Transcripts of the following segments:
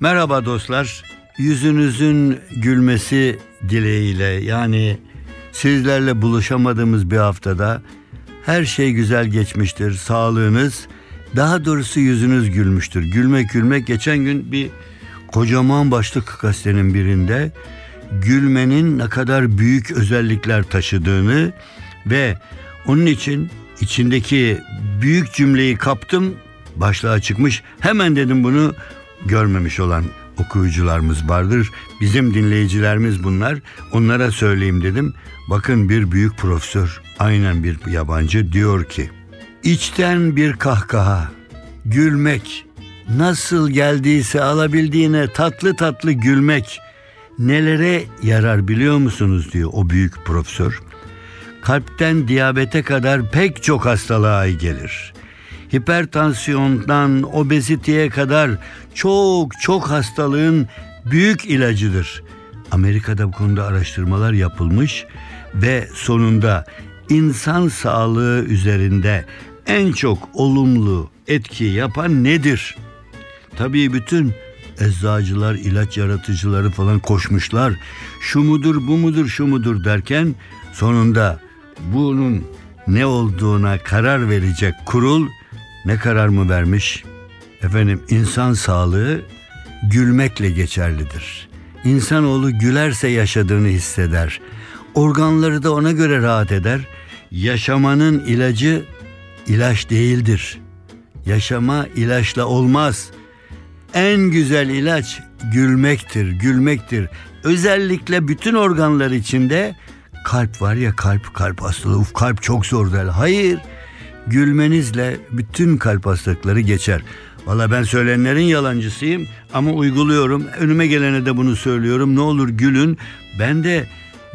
Merhaba dostlar. Yüzünüzün gülmesi dileğiyle yani sizlerle buluşamadığımız bir haftada her şey güzel geçmiştir. Sağlığınız, daha doğrusu yüzünüz gülmüştür. Gülmek gülmek geçen gün bir kocaman başlık gazetenin birinde gülmenin ne kadar büyük özellikler taşıdığını ve onun için içindeki büyük cümleyi kaptım başlığa çıkmış. Hemen dedim bunu görmemiş olan okuyucularımız vardır. Bizim dinleyicilerimiz bunlar. Onlara söyleyeyim dedim. Bakın bir büyük profesör, aynen bir yabancı diyor ki içten bir kahkaha, gülmek, nasıl geldiyse alabildiğine tatlı tatlı gülmek nelere yarar biliyor musunuz diyor o büyük profesör. Kalpten diyabete kadar pek çok hastalığa gelir hipertansiyondan obeziteye kadar çok çok hastalığın büyük ilacıdır. Amerika'da bu konuda araştırmalar yapılmış ve sonunda insan sağlığı üzerinde en çok olumlu etki yapan nedir? Tabii bütün eczacılar, ilaç yaratıcıları falan koşmuşlar. Şu mudur, bu mudur, şu mudur derken sonunda bunun ne olduğuna karar verecek kurul ne karar mı vermiş? Efendim insan sağlığı gülmekle geçerlidir. İnsanoğlu gülerse yaşadığını hisseder. Organları da ona göre rahat eder. Yaşamanın ilacı ilaç değildir. Yaşama ilaçla olmaz. En güzel ilaç gülmektir, gülmektir. Özellikle bütün organlar içinde kalp var ya kalp, kalp hastalığı, uf kalp çok zor der. Hayır, gülmenizle bütün kalp hastalıkları geçer. Valla ben söyleyenlerin yalancısıyım ama uyguluyorum. Önüme gelene de bunu söylüyorum. Ne olur gülün. Ben de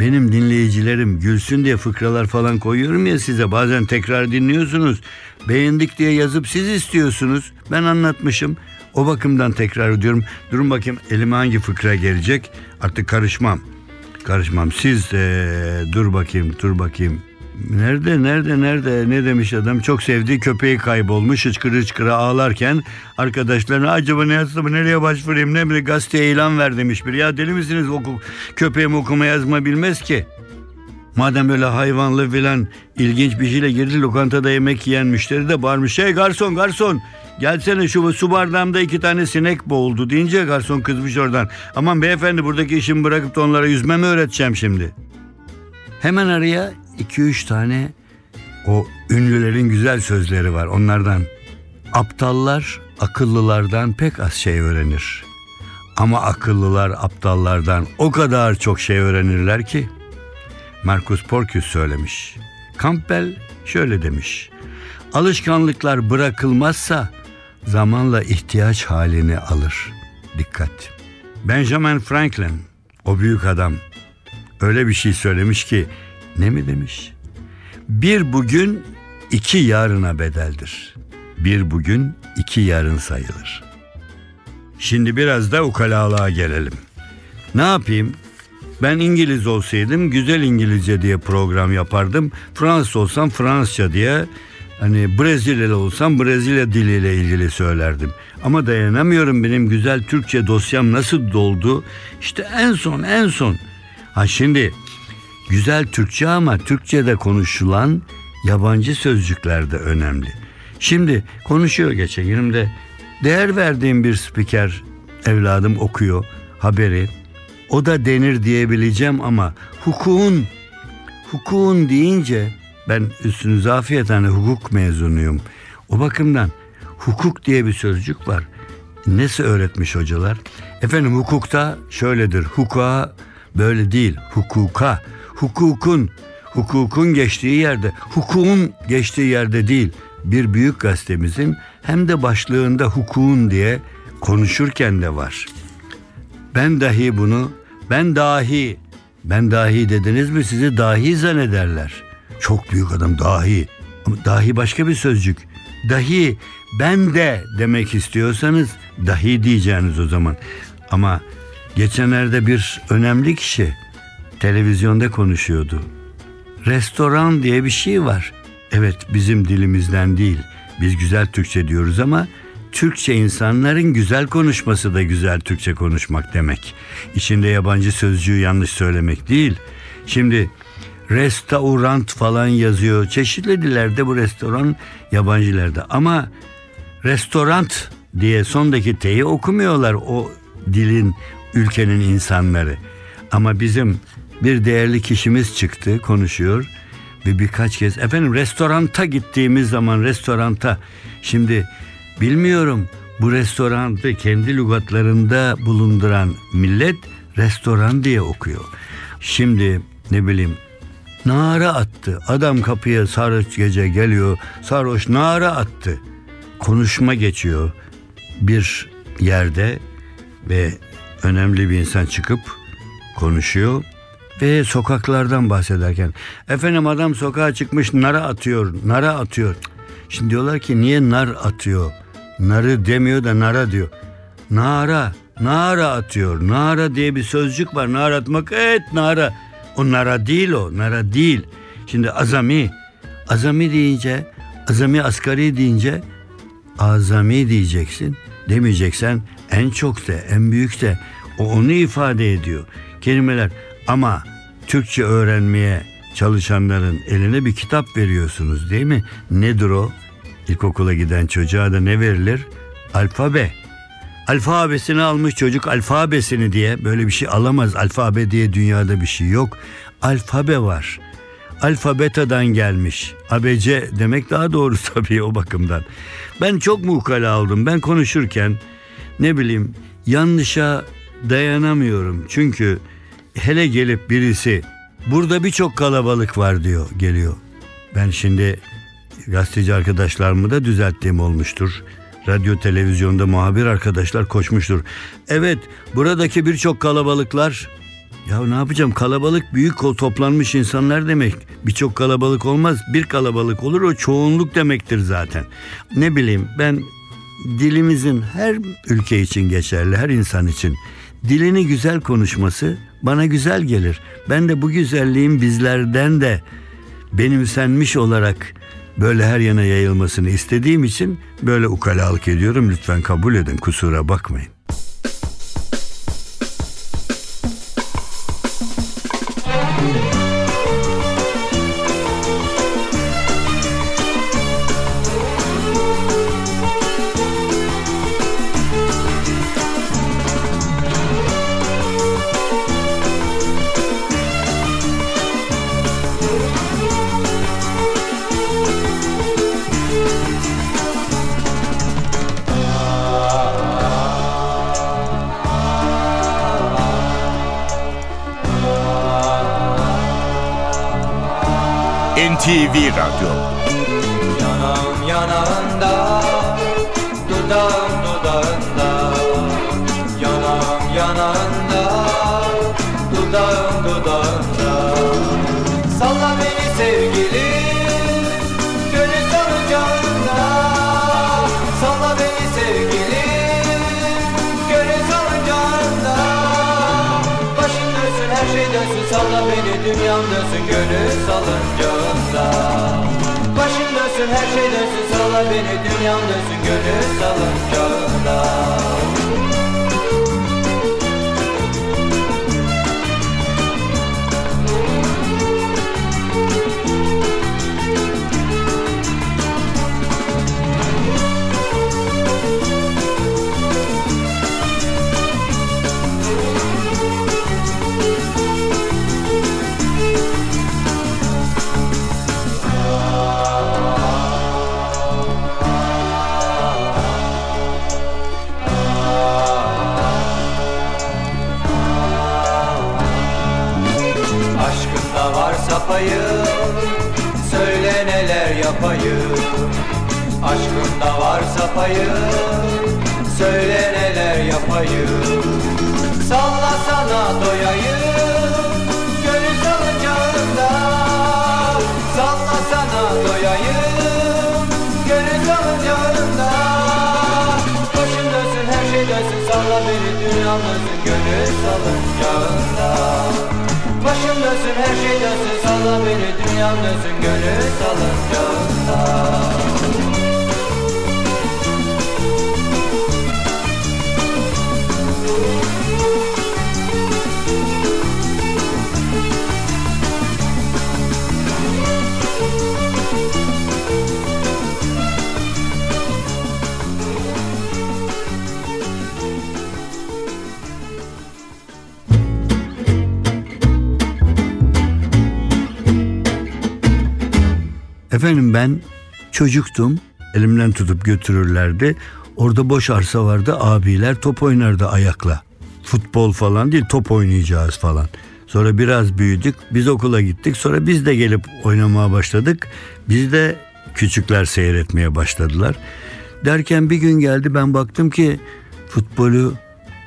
benim dinleyicilerim gülsün diye fıkralar falan koyuyorum ya size. Bazen tekrar dinliyorsunuz. Beğendik diye yazıp siz istiyorsunuz. Ben anlatmışım. O bakımdan tekrar ediyorum. Durun bakayım elime hangi fıkra gelecek. Artık karışmam. Karışmam. Siz ee, dur bakayım dur bakayım. Nerede nerede nerede ne demiş adam çok sevdiği köpeği kaybolmuş hıçkırı hıçkırı ağlarken arkadaşlarına acaba ne yazsam nereye başvurayım ne bir gazeteye ilan ver demiş bir ya deli misiniz oku, köpeğim okuma yazma bilmez ki. Madem böyle hayvanlı filan ilginç bir şeyle girdi lokantada yemek yiyen müşteri de bağırmış. Şey garson garson gelsene şu su bardağımda iki tane sinek boğuldu deyince garson kızmış oradan. Aman beyefendi buradaki işimi bırakıp da onlara yüzme mi öğreteceğim şimdi? Hemen araya 2-3 tane o ünlülerin güzel sözleri var onlardan. Aptallar akıllılardan pek az şey öğrenir. Ama akıllılar aptallardan o kadar çok şey öğrenirler ki. Marcus Porcius söylemiş. Campbell şöyle demiş. Alışkanlıklar bırakılmazsa zamanla ihtiyaç halini alır. Dikkat. Benjamin Franklin o büyük adam öyle bir şey söylemiş ki ne mi demiş? Bir bugün iki yarına bedeldir. Bir bugün iki yarın sayılır. Şimdi biraz da ukalalığa gelelim. Ne yapayım? Ben İngiliz olsaydım güzel İngilizce diye program yapardım. Fransız olsam Fransızca diye hani Brezilyalı olsam Brezilya diliyle ilgili söylerdim. Ama dayanamıyorum benim güzel Türkçe dosyam nasıl doldu? İşte en son en son. Ha şimdi Güzel Türkçe ama Türkçe'de konuşulan yabancı sözcükler de önemli. Şimdi konuşuyor geçen günümde değer verdiğim bir spiker evladım okuyor haberi. O da denir diyebileceğim ama hukukun hukukun deyince ben üstünüze afiyet hukuk mezunuyum. O bakımdan hukuk diye bir sözcük var. Nesi öğretmiş hocalar? Efendim hukukta şöyledir. Hukuka böyle değil. Hukuka hukukun, hukukun geçtiği yerde, hukukun geçtiği yerde değil. Bir büyük gazetemizin hem de başlığında hukukun diye konuşurken de var. Ben dahi bunu, ben dahi, ben dahi dediniz mi sizi dahi zannederler. Çok büyük adam dahi. Ama dahi başka bir sözcük. Dahi ben de demek istiyorsanız dahi diyeceğiniz o zaman. Ama geçenlerde bir önemli kişi televizyonda konuşuyordu. Restoran diye bir şey var. Evet bizim dilimizden değil. Biz güzel Türkçe diyoruz ama Türkçe insanların güzel konuşması da güzel Türkçe konuşmak demek. İçinde yabancı sözcüğü yanlış söylemek değil. Şimdi restorant falan yazıyor. Çeşitli dillerde bu restoran yabancılarda ama restorant diye sondaki T'yi okumuyorlar o dilin ülkenin insanları. Ama bizim bir değerli kişimiz çıktı konuşuyor ve birkaç kez efendim restoranta gittiğimiz zaman restoranta şimdi bilmiyorum bu restoranı kendi lügatlarında bulunduran millet restoran diye okuyor. Şimdi ne bileyim nara attı. Adam kapıya sarhoş gece geliyor. Sarhoş nara attı. Konuşma geçiyor bir yerde ve önemli bir insan çıkıp konuşuyor ve sokaklardan bahsederken efendim adam sokağa çıkmış nara atıyor nara atıyor. Şimdi diyorlar ki niye nar atıyor? Narı demiyor da nara diyor. Nara nara atıyor. Nara diye bir sözcük var. Nara atmak evet nara. O nara değil o nara değil. Şimdi azami azami deyince azami asgari deyince azami diyeceksin. Demeyeceksen en çok da en büyük de. O onu ifade ediyor. Kelimeler ama Türkçe öğrenmeye çalışanların eline bir kitap veriyorsunuz değil mi? Nedir o? İlkokula giden çocuğa da ne verilir? Alfabe. Alfabesini almış çocuk alfabesini diye böyle bir şey alamaz. Alfabe diye dünyada bir şey yok. Alfabe var. Alfabetadan gelmiş. ABC demek daha doğru tabii o bakımdan. Ben çok muhkala aldım. Ben konuşurken ne bileyim yanlışa dayanamıyorum. Çünkü hele gelip birisi burada birçok kalabalık var diyor geliyor. Ben şimdi gazeteci arkadaşlarımı da düzelttiğim olmuştur. Radyo televizyonda muhabir arkadaşlar koşmuştur. Evet buradaki birçok kalabalıklar ya ne yapacağım kalabalık büyük toplanmış insanlar demek. Birçok kalabalık olmaz bir kalabalık olur o çoğunluk demektir zaten. Ne bileyim ben dilimizin her ülke için geçerli her insan için dilini güzel konuşması bana güzel gelir. Ben de bu güzelliğin bizlerden de benimsenmiş olarak böyle her yana yayılmasını istediğim için böyle ukalalık ediyorum. Lütfen kabul edin kusura bakmayın. NTV Radyo dönsün Gönül salıncağında Başın dönsün her şey dönsün Salla beni dünyam dönsün Gönül salıncağında payım Söyle neler yapayım. Salla sana doyayım Gönül salıncağında Salla sana doyayım Gönül salıncağında Başın dönsün her şey dönsün Salla beni dünyam dönsün Gönül salıncağında Başım dönsün her şey dönsün Salla beni dünyam dönsün Gönül salıncağında Efendim ben çocuktum. Elimden tutup götürürlerdi. Orada boş arsa vardı. Abiler top oynardı ayakla. Futbol falan değil top oynayacağız falan. Sonra biraz büyüdük. Biz okula gittik. Sonra biz de gelip oynamaya başladık. Biz de küçükler seyretmeye başladılar. Derken bir gün geldi ben baktım ki futbolu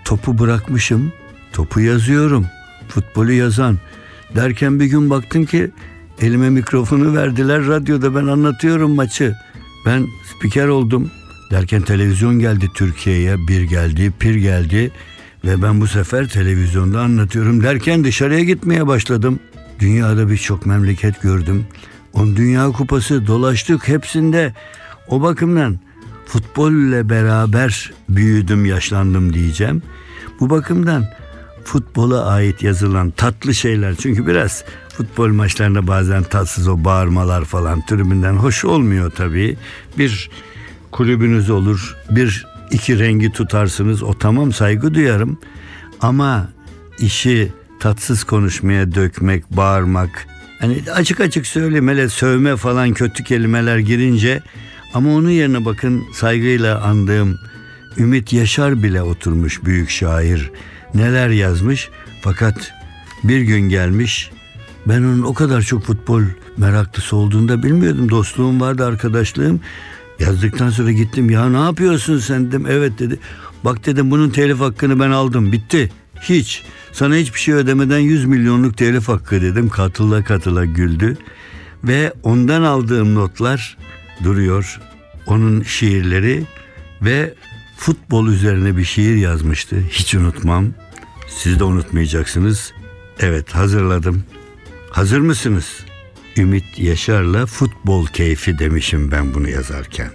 topu bırakmışım. Topu yazıyorum. Futbolu yazan. Derken bir gün baktım ki elime mikrofonu verdiler. Radyoda ben anlatıyorum maçı. Ben spiker oldum. Derken televizyon geldi Türkiye'ye. Bir geldi, pir geldi. Ve ben bu sefer televizyonda anlatıyorum derken dışarıya gitmeye başladım. Dünyada birçok memleket gördüm. On Dünya Kupası dolaştık hepsinde. O bakımdan futbolle beraber büyüdüm, yaşlandım diyeceğim. Bu bakımdan futbola ait yazılan tatlı şeyler çünkü biraz futbol maçlarında bazen tatsız o bağırmalar falan tribünden hoş olmuyor tabii. Bir kulübünüz olur, bir iki rengi tutarsınız o tamam saygı duyarım ama işi tatsız konuşmaya dökmek, bağırmak hani açık açık söyleyeyim hele sövme falan kötü kelimeler girince ama onun yerine bakın saygıyla andığım Ümit Yaşar bile oturmuş büyük şair. Neler yazmış fakat bir gün gelmiş ben onun o kadar çok futbol meraklısı olduğunu da bilmiyordum. Dostluğum vardı, arkadaşlığım. Yazdıktan sonra gittim ya ne yapıyorsun sen dedim. Evet dedi. Bak dedim bunun telif hakkını ben aldım. Bitti. Hiç. Sana hiçbir şey ödemeden 100 milyonluk telif hakkı dedim. Katıla katıla güldü. Ve ondan aldığım notlar duruyor. Onun şiirleri ve futbol üzerine bir şiir yazmıştı. Hiç unutmam. Siz de unutmayacaksınız. Evet hazırladım. Hazır mısınız? Ümit Yaşar'la futbol keyfi demişim ben bunu yazarken.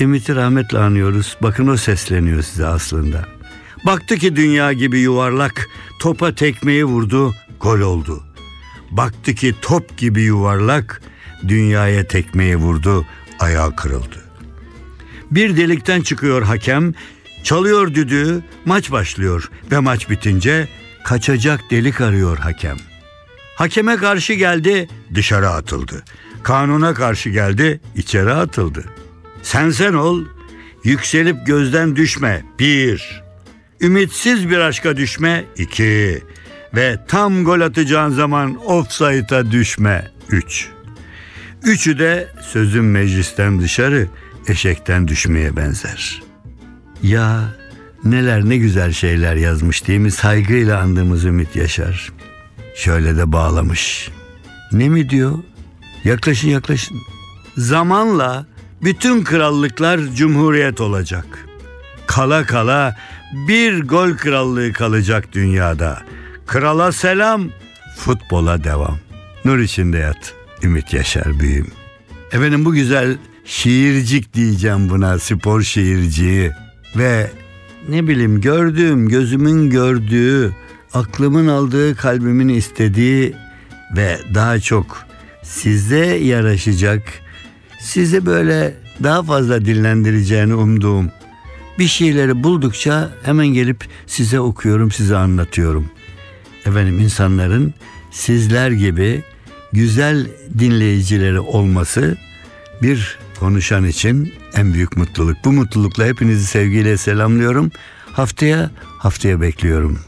Ümit'i rahmetle anıyoruz. Bakın o sesleniyor size aslında. Baktı ki dünya gibi yuvarlak topa tekmeyi vurdu, gol oldu. Baktı ki top gibi yuvarlak dünyaya tekmeyi vurdu, ayağı kırıldı. Bir delikten çıkıyor hakem, çalıyor düdüğü, maç başlıyor ve maç bitince kaçacak delik arıyor hakem. Hakeme karşı geldi, dışarı atıldı. Kanuna karşı geldi, içeri atıldı. Sen sen ol, yükselip gözden düşme. Bir. Ümitsiz bir aşka düşme. iki. Ve tam gol atacağın zaman offside'a düşme. Üç. Üçü de sözün meclisten dışarı, eşekten düşmeye benzer. Ya neler ne güzel şeyler yazmış değil mi? Saygıyla andığımız Ümit Yaşar. Şöyle de bağlamış. Ne mi diyor? Yaklaşın yaklaşın. Zamanla bütün krallıklar cumhuriyet olacak. Kala kala bir gol krallığı kalacak dünyada. Krala selam, futbola devam. Nur içinde yat, Ümit Yaşar büyüğüm. Efendim bu güzel şiircik diyeceğim buna, spor şiirciği. Ve ne bileyim gördüğüm, gözümün gördüğü, aklımın aldığı, kalbimin istediği ve daha çok size yaraşacak, size böyle daha fazla dinlendireceğini umduğum bir şeyleri buldukça hemen gelip size okuyorum, size anlatıyorum. Efendim insanların sizler gibi güzel dinleyicileri olması bir konuşan için en büyük mutluluk. Bu mutlulukla hepinizi sevgiyle selamlıyorum. Haftaya haftaya bekliyorum.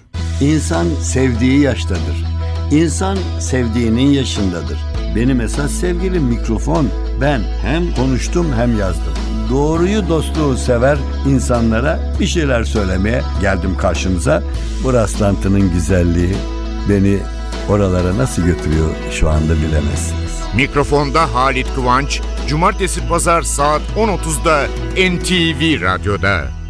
İnsan sevdiği yaştadır. İnsan sevdiğinin yaşındadır. Benim esas sevgilim mikrofon. Ben hem konuştum hem yazdım. Doğruyu dostluğu sever insanlara bir şeyler söylemeye geldim karşınıza. Bu rastlantının güzelliği beni oralara nasıl götürüyor şu anda bilemezsiniz. Mikrofonda Halit Kıvanç, Cumartesi Pazar saat 10.30'da NTV Radyo'da.